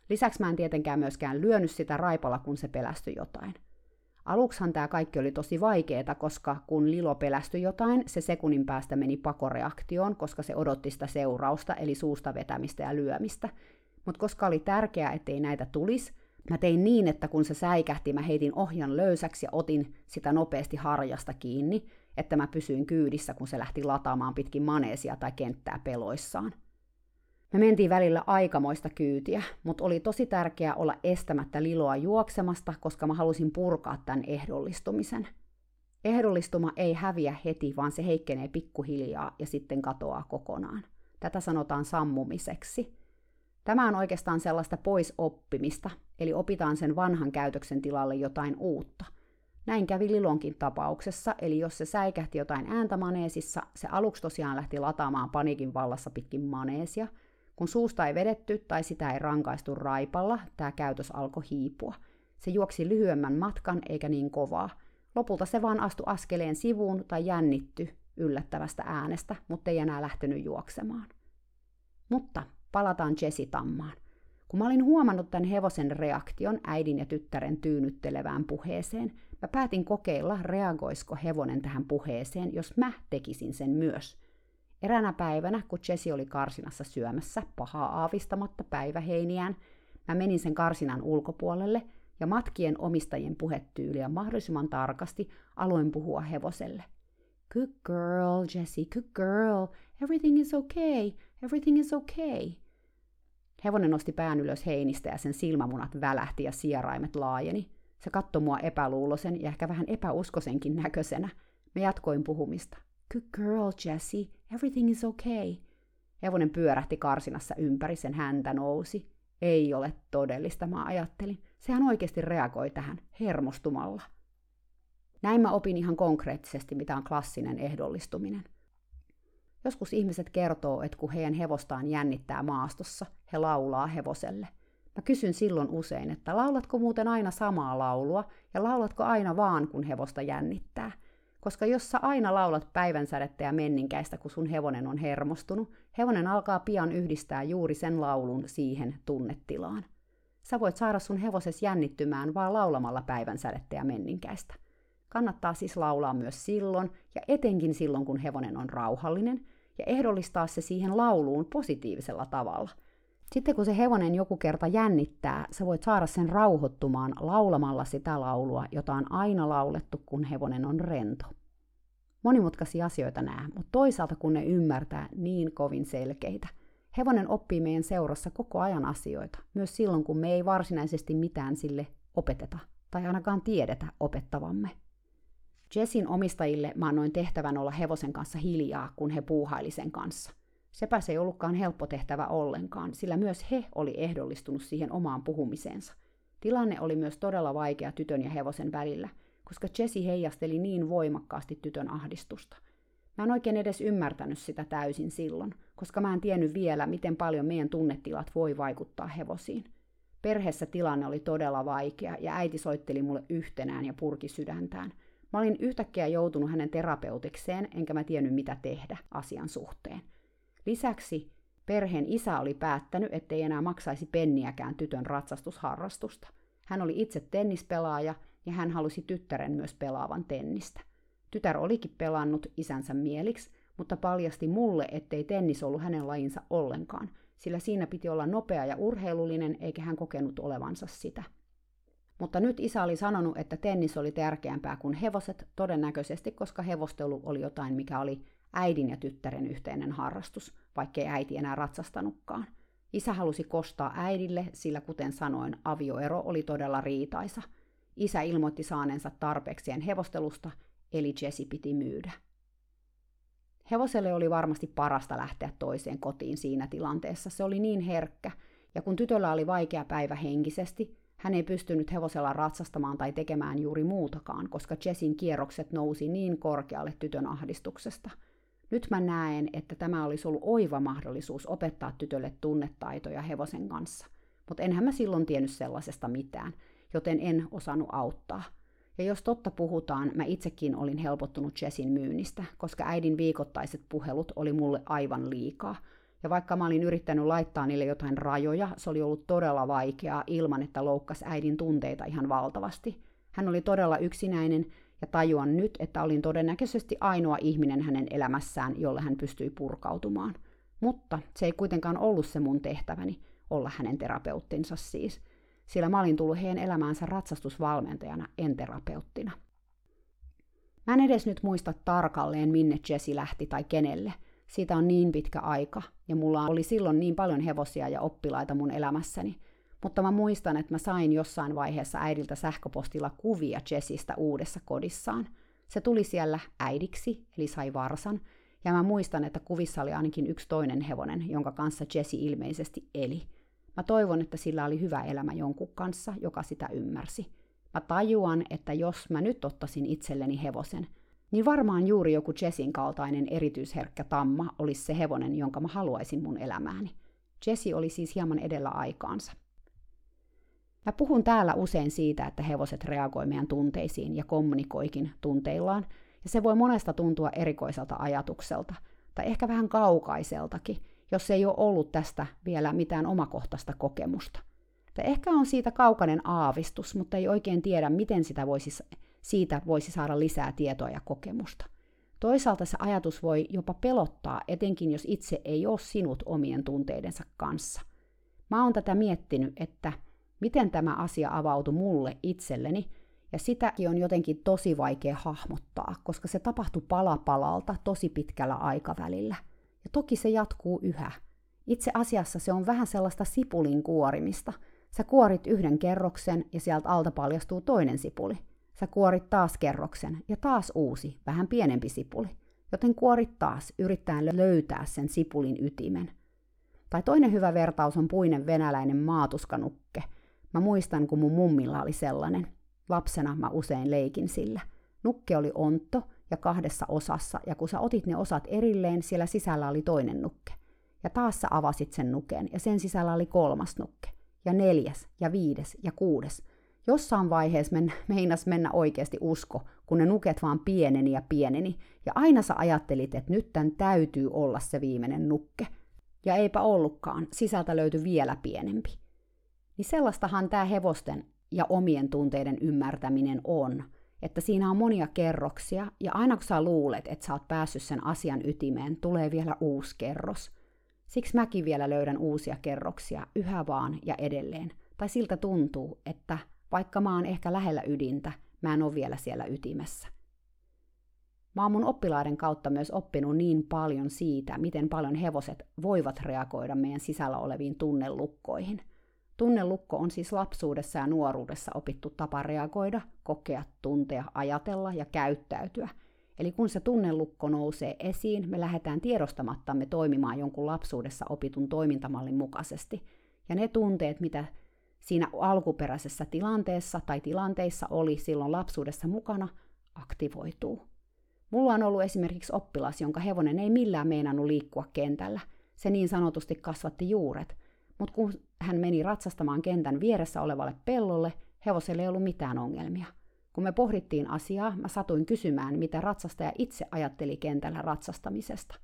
Lisäksi mä en tietenkään myöskään lyönyt sitä raipalla, kun se pelästyi jotain. Aluksihan tämä kaikki oli tosi vaikeaa, koska kun Lilo pelästyi jotain, se sekunnin päästä meni pakoreaktioon, koska se odotti sitä seurausta, eli suusta vetämistä ja lyömistä. Mutta koska oli tärkeää, ettei näitä tulisi, mä tein niin, että kun se säikähti, mä heitin ohjan löysäksi ja otin sitä nopeasti harjasta kiinni, että mä pysyin kyydissä, kun se lähti lataamaan pitkin maneesia tai kenttää peloissaan. Me mentiin välillä aikamoista kyytiä, mutta oli tosi tärkeää olla estämättä Liloa juoksemasta, koska mä halusin purkaa tämän ehdollistumisen. Ehdollistuma ei häviä heti, vaan se heikkenee pikkuhiljaa ja sitten katoaa kokonaan. Tätä sanotaan sammumiseksi. Tämä on oikeastaan sellaista poisoppimista, eli opitaan sen vanhan käytöksen tilalle jotain uutta. Näin kävi Lilonkin tapauksessa, eli jos se säikähti jotain ääntä maneesissa, se aluksi tosiaan lähti lataamaan paniikin vallassa pitkin maneesia. Kun suusta ei vedetty tai sitä ei rankaistu raipalla, tämä käytös alkoi hiipua. Se juoksi lyhyemmän matkan eikä niin kovaa. Lopulta se vaan astui askeleen sivuun tai jännitty yllättävästä äänestä, mutta ei enää lähtenyt juoksemaan. Mutta palataan Jessi Tammaan. Kun mä olin huomannut tämän hevosen reaktion äidin ja tyttären tyynnyttelevään puheeseen, Mä päätin kokeilla, reagoisiko hevonen tähän puheeseen, jos mä tekisin sen myös. Eränä päivänä, kun Jesse oli karsinassa syömässä pahaa aavistamatta päiväheiniään, mä menin sen karsinan ulkopuolelle ja matkien omistajien puhetyyliä mahdollisimman tarkasti aloin puhua hevoselle. Good girl, Jesse, good girl. Everything is okay, everything is okay. Hevonen nosti pään ylös heinistä ja sen silmämunat välähti ja sieraimet laajeni. Se katsoi mua epäluulosen ja ehkä vähän epäuskosenkin näköisenä. Me jatkoin puhumista. Good girl, Jessie. Everything is okay. Hevonen pyörähti karsinassa ympäri, sen häntä nousi. Ei ole todellista, mä ajattelin. Sehän oikeasti reagoi tähän hermostumalla. Näin mä opin ihan konkreettisesti, mitä on klassinen ehdollistuminen. Joskus ihmiset kertoo, että kun heidän hevostaan jännittää maastossa, he laulaa hevoselle – Mä kysyn silloin usein, että laulatko muuten aina samaa laulua ja laulatko aina vaan, kun hevosta jännittää. Koska jos sä aina laulat päivänsädettä ja menninkäistä, kun sun hevonen on hermostunut, hevonen alkaa pian yhdistää juuri sen laulun siihen tunnetilaan. Sä voit saada sun hevoses jännittymään vaan laulamalla päivänsädettä ja menninkäistä. Kannattaa siis laulaa myös silloin, ja etenkin silloin, kun hevonen on rauhallinen, ja ehdollistaa se siihen lauluun positiivisella tavalla – sitten kun se hevonen joku kerta jännittää, sä voit saada sen rauhoittumaan laulamalla sitä laulua, jota on aina laulettu, kun hevonen on rento. Monimutkaisia asioita nämä, mutta toisaalta kun ne ymmärtää niin kovin selkeitä. Hevonen oppii meidän seurassa koko ajan asioita, myös silloin kun me ei varsinaisesti mitään sille opeteta tai ainakaan tiedetä opettavamme. Jessin omistajille mä annoin tehtävän olla hevosen kanssa hiljaa, kun he puuhaili sen kanssa – Sepä se ei ollutkaan helppo tehtävä ollenkaan, sillä myös he oli ehdollistunut siihen omaan puhumiseensa. Tilanne oli myös todella vaikea tytön ja hevosen välillä, koska Jesse heijasteli niin voimakkaasti tytön ahdistusta. Mä en oikein edes ymmärtänyt sitä täysin silloin, koska mä en tiennyt vielä, miten paljon meidän tunnetilat voi vaikuttaa hevosiin. Perheessä tilanne oli todella vaikea ja äiti soitteli mulle yhtenään ja purki sydäntään. Mä olin yhtäkkiä joutunut hänen terapeutikseen, enkä mä tiennyt mitä tehdä asian suhteen. Lisäksi perheen isä oli päättänyt, ettei enää maksaisi penniäkään tytön ratsastusharrastusta. Hän oli itse tennispelaaja ja hän halusi tyttären myös pelaavan tennistä. Tytär olikin pelannut isänsä mieliksi, mutta paljasti mulle, ettei tennis ollut hänen lajinsa ollenkaan, sillä siinä piti olla nopea ja urheilullinen, eikä hän kokenut olevansa sitä. Mutta nyt isä oli sanonut, että tennis oli tärkeämpää kuin hevoset, todennäköisesti koska hevostelu oli jotain, mikä oli äidin ja tyttären yhteinen harrastus, vaikkei äiti enää ratsastanutkaan. Isä halusi kostaa äidille, sillä kuten sanoin, avioero oli todella riitaisa. Isä ilmoitti saaneensa tarpeekseen hevostelusta, eli Jesse piti myydä. Hevoselle oli varmasti parasta lähteä toiseen kotiin siinä tilanteessa. Se oli niin herkkä, ja kun tytöllä oli vaikea päivä henkisesti, hän ei pystynyt hevosella ratsastamaan tai tekemään juuri muutakaan, koska Jessin kierrokset nousi niin korkealle tytön ahdistuksesta. Nyt mä näen, että tämä olisi ollut oiva mahdollisuus opettaa tytölle tunnetaitoja hevosen kanssa. Mutta enhän mä silloin tiennyt sellaisesta mitään, joten en osannut auttaa. Ja jos totta puhutaan, mä itsekin olin helpottunut Jessin myynnistä, koska äidin viikoittaiset puhelut oli mulle aivan liikaa. Ja vaikka mä olin yrittänyt laittaa niille jotain rajoja, se oli ollut todella vaikeaa ilman, että loukkas äidin tunteita ihan valtavasti. Hän oli todella yksinäinen ja tajuan nyt, että olin todennäköisesti ainoa ihminen hänen elämässään, jolle hän pystyi purkautumaan. Mutta se ei kuitenkaan ollut se mun tehtäväni, olla hänen terapeuttinsa siis – sillä mä olin tullut heidän elämäänsä ratsastusvalmentajana, en terapeuttina. Mä en edes nyt muista tarkalleen, minne Jesse lähti tai kenelle. Siitä on niin pitkä aika, ja mulla oli silloin niin paljon hevosia ja oppilaita mun elämässäni. Mutta mä muistan, että mä sain jossain vaiheessa äidiltä sähköpostilla kuvia Jessistä uudessa kodissaan. Se tuli siellä äidiksi, eli sai varsan, ja mä muistan, että kuvissa oli ainakin yksi toinen hevonen, jonka kanssa Jesse ilmeisesti eli – Mä toivon, että sillä oli hyvä elämä jonkun kanssa, joka sitä ymmärsi. Mä tajuan, että jos mä nyt ottaisin itselleni hevosen, niin varmaan juuri joku Jessin kaltainen erityisherkkä tamma olisi se hevonen, jonka mä haluaisin mun elämääni. Jesse oli siis hieman edellä aikaansa. Mä puhun täällä usein siitä, että hevoset reagoi meidän tunteisiin ja kommunikoikin tunteillaan, ja se voi monesta tuntua erikoiselta ajatukselta, tai ehkä vähän kaukaiseltakin, jos ei ole ollut tästä vielä mitään omakohtaista kokemusta. Tai ehkä on siitä kaukainen aavistus, mutta ei oikein tiedä, miten sitä voisi, siitä voisi saada lisää tietoa ja kokemusta. Toisaalta se ajatus voi jopa pelottaa, etenkin jos itse ei ole sinut omien tunteidensa kanssa. Mä oon tätä miettinyt, että miten tämä asia avautui mulle itselleni, ja sitäkin on jotenkin tosi vaikea hahmottaa, koska se tapahtui palapalalta tosi pitkällä aikavälillä – ja toki se jatkuu yhä. Itse asiassa se on vähän sellaista sipulin kuorimista. Sä kuorit yhden kerroksen ja sieltä alta paljastuu toinen sipuli. Sä kuorit taas kerroksen ja taas uusi, vähän pienempi sipuli. Joten kuorit taas, yrittäen löytää sen sipulin ytimen. Tai toinen hyvä vertaus on puinen venäläinen maatuskanukke. Mä muistan, kun mun mummilla oli sellainen. Lapsena mä usein leikin sillä. Nukke oli ontto, ja kahdessa osassa, ja kun sä otit ne osat erilleen, siellä sisällä oli toinen nukke. Ja taas sä avasit sen nuken, ja sen sisällä oli kolmas nukke, ja neljäs, ja viides, ja kuudes. Jossain vaiheessa men, meinas mennä oikeasti usko, kun ne nuket vaan pieneni ja pieneni, ja aina sä ajattelit, että nyt tän täytyy olla se viimeinen nukke. Ja eipä ollutkaan, sisältä löytyi vielä pienempi. Niin sellaistahan tämä hevosten ja omien tunteiden ymmärtäminen on – että siinä on monia kerroksia, ja aina kun sä luulet, että sä oot päässyt sen asian ytimeen, tulee vielä uusi kerros. Siksi mäkin vielä löydän uusia kerroksia yhä vaan ja edelleen. Tai siltä tuntuu, että vaikka mä oon ehkä lähellä ydintä, mä en ole vielä siellä ytimessä. Mä oon mun oppilaiden kautta myös oppinut niin paljon siitä, miten paljon hevoset voivat reagoida meidän sisällä oleviin tunnelukkoihin – Tunnelukko on siis lapsuudessa ja nuoruudessa opittu tapa reagoida, kokea, tuntea, ajatella ja käyttäytyä. Eli kun se tunnelukko nousee esiin, me lähdetään tiedostamattamme toimimaan jonkun lapsuudessa opitun toimintamallin mukaisesti. Ja ne tunteet, mitä siinä alkuperäisessä tilanteessa tai tilanteissa oli silloin lapsuudessa mukana, aktivoituu. Mulla on ollut esimerkiksi oppilas, jonka hevonen ei millään meinannut liikkua kentällä. Se niin sanotusti kasvatti juuret – mutta kun hän meni ratsastamaan kentän vieressä olevalle pellolle, hevoselle ei ollut mitään ongelmia. Kun me pohdittiin asiaa, mä satuin kysymään, mitä ratsastaja itse ajatteli kentällä ratsastamisesta.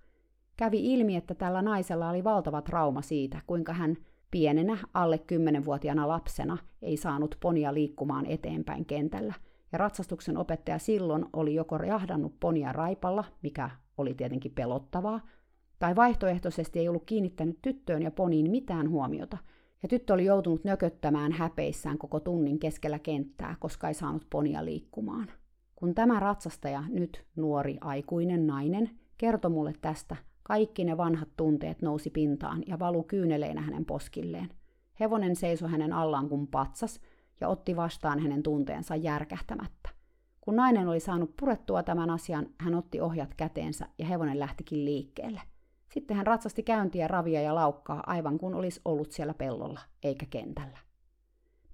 Kävi ilmi, että tällä naisella oli valtava trauma siitä, kuinka hän pienenä, alle 10-vuotiaana lapsena ei saanut ponia liikkumaan eteenpäin kentällä. Ja ratsastuksen opettaja silloin oli joko jahdannut ponia raipalla, mikä oli tietenkin pelottavaa, tai vaihtoehtoisesti ei ollut kiinnittänyt tyttöön ja poniin mitään huomiota, ja tyttö oli joutunut nököttämään häpeissään koko tunnin keskellä kenttää, koska ei saanut ponia liikkumaan. Kun tämä ratsastaja, nyt nuori aikuinen nainen, kertoi mulle tästä, kaikki ne vanhat tunteet nousi pintaan ja valu kyyneleinä hänen poskilleen. Hevonen seisoi hänen allaan kuin patsas ja otti vastaan hänen tunteensa järkähtämättä. Kun nainen oli saanut purettua tämän asian, hän otti ohjat käteensä ja hevonen lähtikin liikkeelle. Sitten hän ratsasti käyntiä ravia ja laukkaa aivan kuin olisi ollut siellä pellolla, eikä kentällä.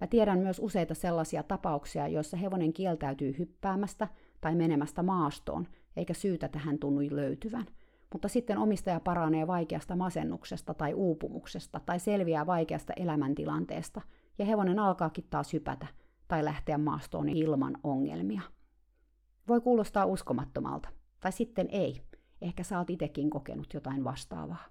Mä tiedän myös useita sellaisia tapauksia, joissa hevonen kieltäytyy hyppäämästä tai menemästä maastoon, eikä syytä tähän tunnu löytyvän. Mutta sitten omistaja paranee vaikeasta masennuksesta tai uupumuksesta tai selviää vaikeasta elämäntilanteesta, ja hevonen alkaakin taas hypätä tai lähteä maastoon ilman ongelmia. Voi kuulostaa uskomattomalta, tai sitten ei. Ehkä sä oot itekin kokenut jotain vastaavaa.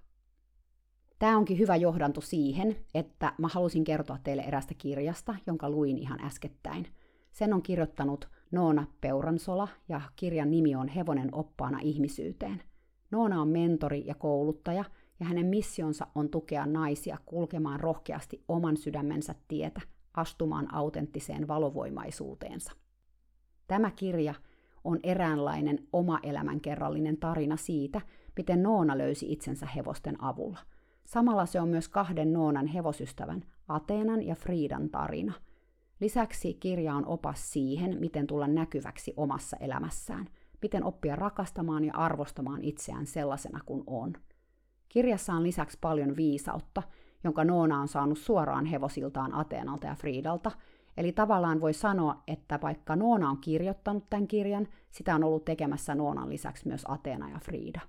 Tämä onkin hyvä johdanto siihen, että mä halusin kertoa teille erästä kirjasta, jonka luin ihan äskettäin. Sen on kirjoittanut Noona Peuransola ja kirjan nimi on Hevonen oppaana ihmisyyteen. Noona on mentori ja kouluttaja ja hänen missionsa on tukea naisia kulkemaan rohkeasti oman sydämensä tietä, astumaan autenttiseen valovoimaisuuteensa. Tämä kirja on eräänlainen oma elämänkerrallinen tarina siitä, miten Noona löysi itsensä hevosten avulla. Samalla se on myös kahden Noonan hevosystävän, Ateenan ja Friidan tarina. Lisäksi kirja on opas siihen, miten tulla näkyväksi omassa elämässään, miten oppia rakastamaan ja arvostamaan itseään sellaisena kuin on. Kirjassa on lisäksi paljon viisautta, jonka Noona on saanut suoraan hevosiltaan Ateenalta ja Friidalta – Eli tavallaan voi sanoa, että vaikka Noona on kirjoittanut tämän kirjan, sitä on ollut tekemässä Noonan lisäksi myös Ateena ja Frida.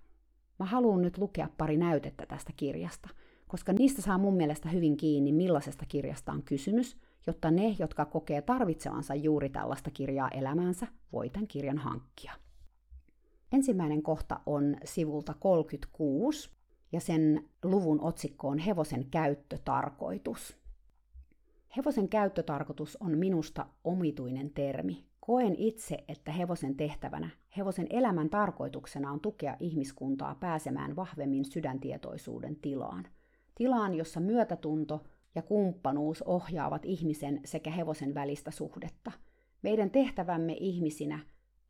Mä haluan nyt lukea pari näytettä tästä kirjasta, koska niistä saa mun mielestä hyvin kiinni, millaisesta kirjasta on kysymys, jotta ne, jotka kokee tarvitsevansa juuri tällaista kirjaa elämäänsä, voi tämän kirjan hankkia. Ensimmäinen kohta on sivulta 36, ja sen luvun otsikko on Hevosen käyttötarkoitus. Hevosen käyttötarkoitus on minusta omituinen termi. Koen itse, että hevosen tehtävänä, hevosen elämän tarkoituksena on tukea ihmiskuntaa pääsemään vahvemmin sydäntietoisuuden tilaan. Tilaan, jossa myötätunto ja kumppanuus ohjaavat ihmisen sekä hevosen välistä suhdetta. Meidän tehtävämme ihmisinä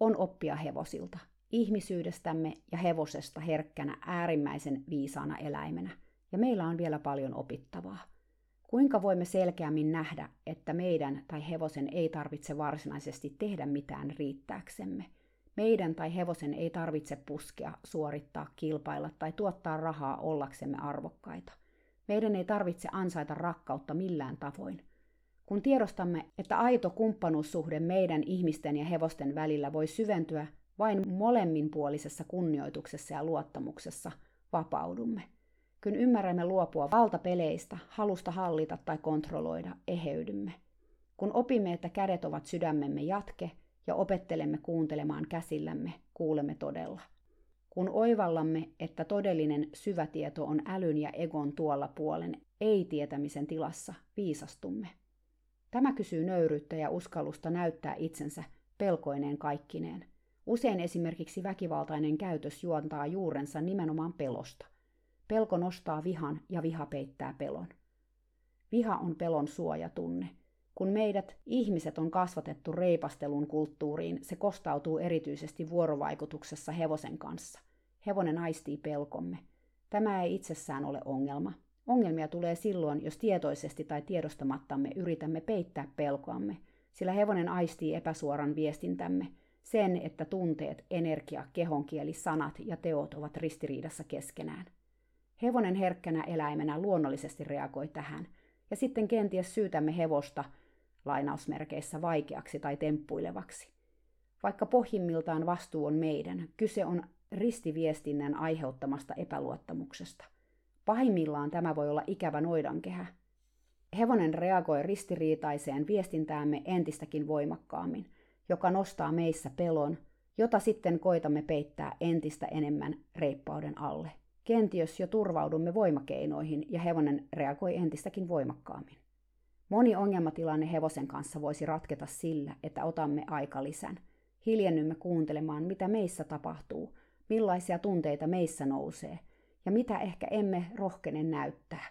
on oppia hevosilta, ihmisyydestämme ja hevosesta herkkänä äärimmäisen viisaana eläimenä. Ja meillä on vielä paljon opittavaa. Kuinka voimme selkeämmin nähdä, että meidän tai hevosen ei tarvitse varsinaisesti tehdä mitään riittääksemme? Meidän tai hevosen ei tarvitse puskea, suorittaa, kilpailla tai tuottaa rahaa ollaksemme arvokkaita. Meidän ei tarvitse ansaita rakkautta millään tavoin. Kun tiedostamme, että aito kumppanuussuhde meidän ihmisten ja hevosten välillä voi syventyä vain molemminpuolisessa kunnioituksessa ja luottamuksessa, vapaudumme – kun ymmärrämme luopua valtapeleistä, halusta hallita tai kontrolloida, eheydymme. Kun opimme, että kädet ovat sydämemme jatke ja opettelemme kuuntelemaan käsillämme, kuulemme todella. Kun oivallamme, että todellinen syvätieto on älyn ja egon tuolla puolen ei-tietämisen tilassa, viisastumme. Tämä kysyy nöyryyttä ja uskallusta näyttää itsensä pelkoineen kaikkineen. Usein esimerkiksi väkivaltainen käytös juontaa juurensa nimenomaan pelosta – Pelko nostaa vihan ja viha peittää pelon. Viha on pelon suojatunne. Kun meidät ihmiset on kasvatettu reipastelun kulttuuriin, se kostautuu erityisesti vuorovaikutuksessa hevosen kanssa. Hevonen aistii pelkomme. Tämä ei itsessään ole ongelma. Ongelmia tulee silloin, jos tietoisesti tai tiedostamattamme yritämme peittää pelkoamme, sillä hevonen aistii epäsuoran viestintämme, sen, että tunteet, energia, kehonkieli, sanat ja teot ovat ristiriidassa keskenään. Hevonen herkkänä eläimenä luonnollisesti reagoi tähän, ja sitten kenties syytämme hevosta lainausmerkeissä vaikeaksi tai temppuilevaksi. Vaikka pohjimmiltaan vastuu on meidän, kyse on ristiviestinnän aiheuttamasta epäluottamuksesta. Pahimmillaan tämä voi olla ikävä noidankehä. Hevonen reagoi ristiriitaiseen viestintäämme entistäkin voimakkaammin, joka nostaa meissä pelon, jota sitten koitamme peittää entistä enemmän reippauden alle. Kenties jo turvaudumme voimakeinoihin ja hevonen reagoi entistäkin voimakkaammin. Moni ongelmatilanne hevosen kanssa voisi ratketa sillä, että otamme aikalisän. Hiljennymme kuuntelemaan, mitä meissä tapahtuu, millaisia tunteita meissä nousee ja mitä ehkä emme rohkene näyttää.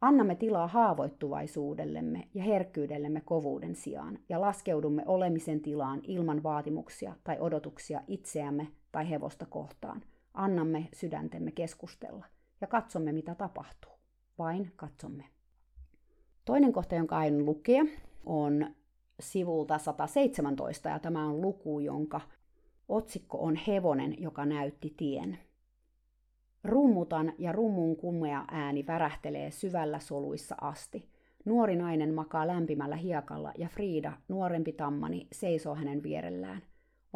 Annamme tilaa haavoittuvaisuudellemme ja herkkyydellemme kovuuden sijaan ja laskeudumme olemisen tilaan ilman vaatimuksia tai odotuksia itseämme tai hevosta kohtaan. Annamme sydäntemme keskustella ja katsomme, mitä tapahtuu. Vain katsomme. Toinen kohta, jonka aion lukea, on sivulta 117, ja tämä on luku, jonka otsikko on Hevonen, joka näytti tien. Rummutan ja rummun kumea ääni värähtelee syvällä soluissa asti. Nuori nainen makaa lämpimällä hiekalla ja Frida, nuorempi tammani, seisoo hänen vierellään.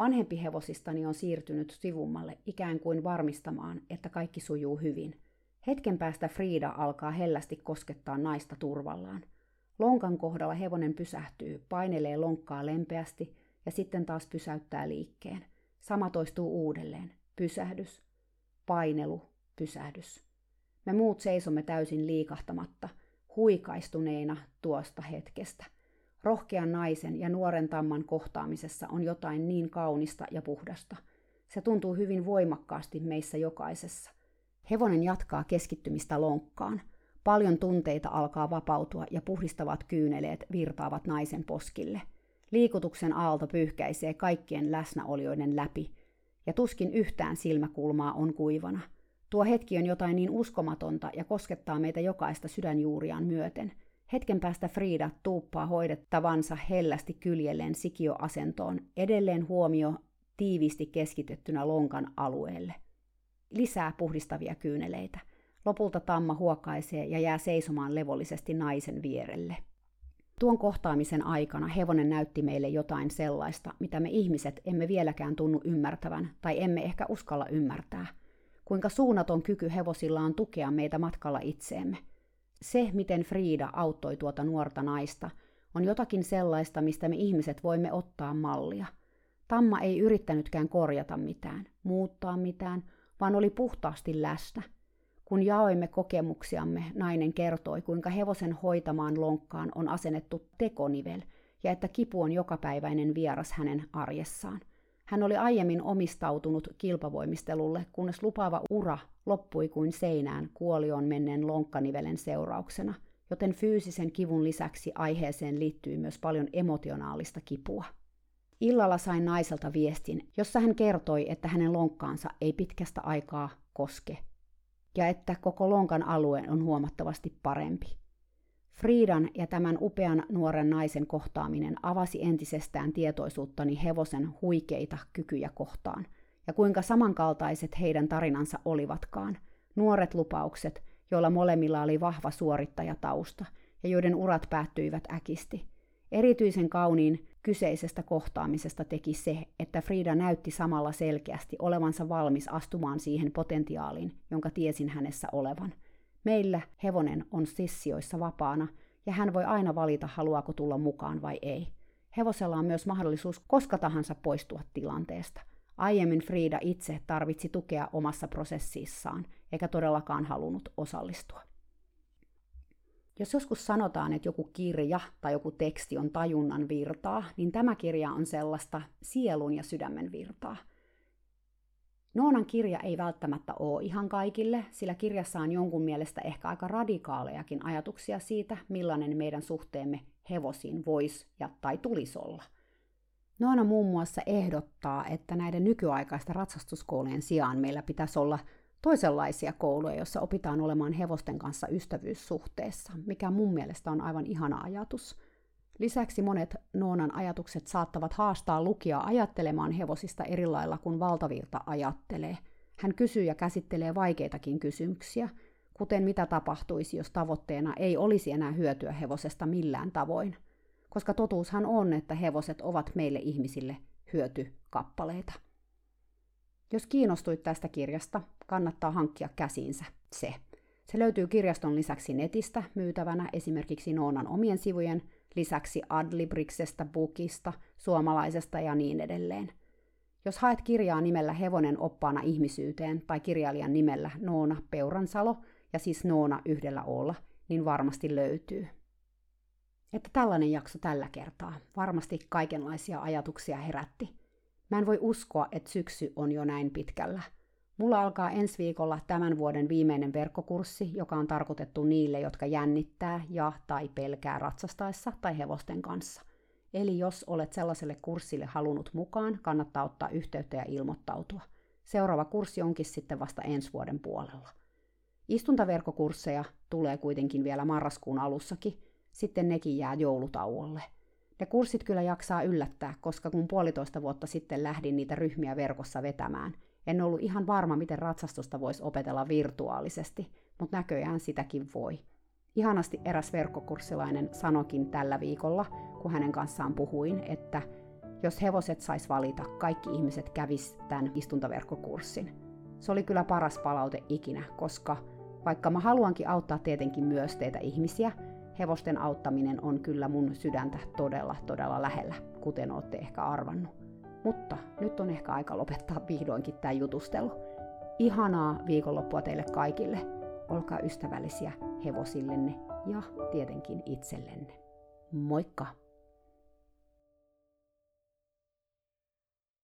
Vanhempi hevosistani on siirtynyt sivummalle ikään kuin varmistamaan, että kaikki sujuu hyvin – Hetken päästä Frida alkaa hellästi koskettaa naista turvallaan. Lonkan kohdalla hevonen pysähtyy, painelee lonkkaa lempeästi ja sitten taas pysäyttää liikkeen. Sama toistuu uudelleen. Pysähdys, painelu, pysähdys. Me muut seisomme täysin liikahtamatta, huikaistuneina tuosta hetkestä. Rohkean naisen ja nuoren tamman kohtaamisessa on jotain niin kaunista ja puhdasta. Se tuntuu hyvin voimakkaasti meissä jokaisessa. Hevonen jatkaa keskittymistä lonkkaan. Paljon tunteita alkaa vapautua ja puhdistavat kyyneleet virtaavat naisen poskille. Liikutuksen aalto pyyhkäisee kaikkien läsnäolijoiden läpi, ja tuskin yhtään silmäkulmaa on kuivana. Tuo hetki on jotain niin uskomatonta ja koskettaa meitä jokaista sydänjuuriaan myöten. Hetken päästä Frida tuuppaa hoidettavansa hellästi kyljelleen sikioasentoon, edelleen huomio tiiviisti keskitettynä lonkan alueelle – lisää puhdistavia kyyneleitä. Lopulta tamma huokaisee ja jää seisomaan levollisesti naisen vierelle. Tuon kohtaamisen aikana hevonen näytti meille jotain sellaista, mitä me ihmiset emme vieläkään tunnu ymmärtävän tai emme ehkä uskalla ymmärtää. Kuinka suunnaton kyky hevosilla on tukea meitä matkalla itseemme. Se, miten Frida auttoi tuota nuorta naista, on jotakin sellaista, mistä me ihmiset voimme ottaa mallia. Tamma ei yrittänytkään korjata mitään, muuttaa mitään, vaan oli puhtaasti läsnä. Kun jaoimme kokemuksiamme, nainen kertoi, kuinka hevosen hoitamaan lonkkaan on asennettu tekonivel ja että kipu on jokapäiväinen vieras hänen arjessaan. Hän oli aiemmin omistautunut kilpavoimistelulle, kunnes lupaava ura loppui kuin seinään kuolioon menneen lonkkanivelen seurauksena, joten fyysisen kivun lisäksi aiheeseen liittyy myös paljon emotionaalista kipua. Illalla sain naiselta viestin, jossa hän kertoi, että hänen lonkkaansa ei pitkästä aikaa koske ja että koko lonkan alue on huomattavasti parempi. Friidan ja tämän upean nuoren naisen kohtaaminen avasi entisestään tietoisuuttani hevosen huikeita kykyjä kohtaan, ja kuinka samankaltaiset heidän tarinansa olivatkaan. Nuoret lupaukset, joilla molemmilla oli vahva suorittajatausta, ja joiden urat päättyivät äkisti. Erityisen kauniin kyseisestä kohtaamisesta teki se, että Frida näytti samalla selkeästi olevansa valmis astumaan siihen potentiaaliin, jonka tiesin hänessä olevan. Meillä hevonen on sessioissa vapaana, ja hän voi aina valita, haluaako tulla mukaan vai ei. Hevosella on myös mahdollisuus koska tahansa poistua tilanteesta. Aiemmin Frida itse tarvitsi tukea omassa prosessissaan, eikä todellakaan halunnut osallistua. Jos joskus sanotaan, että joku kirja tai joku teksti on tajunnan virtaa, niin tämä kirja on sellaista sielun ja sydämen virtaa. Noonan kirja ei välttämättä ole ihan kaikille, sillä kirjassa on jonkun mielestä ehkä aika radikaalejakin ajatuksia siitä, millainen meidän suhteemme hevosiin voisi ja tai tulisi olla. Noona muun muassa ehdottaa, että näiden nykyaikaista ratsastuskoulujen sijaan meillä pitäisi olla toisenlaisia kouluja, joissa opitaan olemaan hevosten kanssa ystävyyssuhteessa, mikä mun mielestä on aivan ihana ajatus. Lisäksi monet Noonan ajatukset saattavat haastaa lukijaa ajattelemaan hevosista eri lailla kuin valtavirta ajattelee. Hän kysyy ja käsittelee vaikeitakin kysymyksiä, kuten mitä tapahtuisi, jos tavoitteena ei olisi enää hyötyä hevosesta millään tavoin. Koska totuushan on, että hevoset ovat meille ihmisille hyötykappaleita. Jos kiinnostuit tästä kirjasta, kannattaa hankkia käsiinsä se. Se löytyy kirjaston lisäksi netistä myytävänä esimerkiksi Noonan omien sivujen lisäksi Adlibriksestä, Bukista, suomalaisesta ja niin edelleen. Jos haet kirjaa nimellä Hevonen oppaana ihmisyyteen tai kirjailijan nimellä Noona Peuransalo, ja siis Noona yhdellä olla, niin varmasti löytyy. Että tällainen jakso tällä kertaa. Varmasti kaikenlaisia ajatuksia herätti. Mä en voi uskoa, että syksy on jo näin pitkällä. Mulla alkaa ensi viikolla tämän vuoden viimeinen verkkokurssi, joka on tarkoitettu niille, jotka jännittää ja tai pelkää ratsastaessa tai hevosten kanssa. Eli jos olet sellaiselle kurssille halunnut mukaan, kannattaa ottaa yhteyttä ja ilmoittautua. Seuraava kurssi onkin sitten vasta ensi vuoden puolella. Istuntaverkkokursseja tulee kuitenkin vielä marraskuun alussakin, sitten nekin jää joulutauolle. Ne kurssit kyllä jaksaa yllättää, koska kun puolitoista vuotta sitten lähdin niitä ryhmiä verkossa vetämään, en ollut ihan varma, miten ratsastusta voisi opetella virtuaalisesti, mutta näköjään sitäkin voi. Ihanasti eräs verkkokurssilainen sanokin tällä viikolla, kun hänen kanssaan puhuin, että jos hevoset sais valita, kaikki ihmiset kävis tämän istuntaverkkokurssin. Se oli kyllä paras palaute ikinä, koska vaikka mä haluankin auttaa tietenkin myös teitä ihmisiä, hevosten auttaminen on kyllä mun sydäntä todella, todella lähellä, kuten olette ehkä arvannut. Mutta nyt on ehkä aika lopettaa vihdoinkin tämä jutustelu. Ihanaa viikonloppua teille kaikille. Olkaa ystävällisiä hevosillenne ja tietenkin itsellenne. Moikka!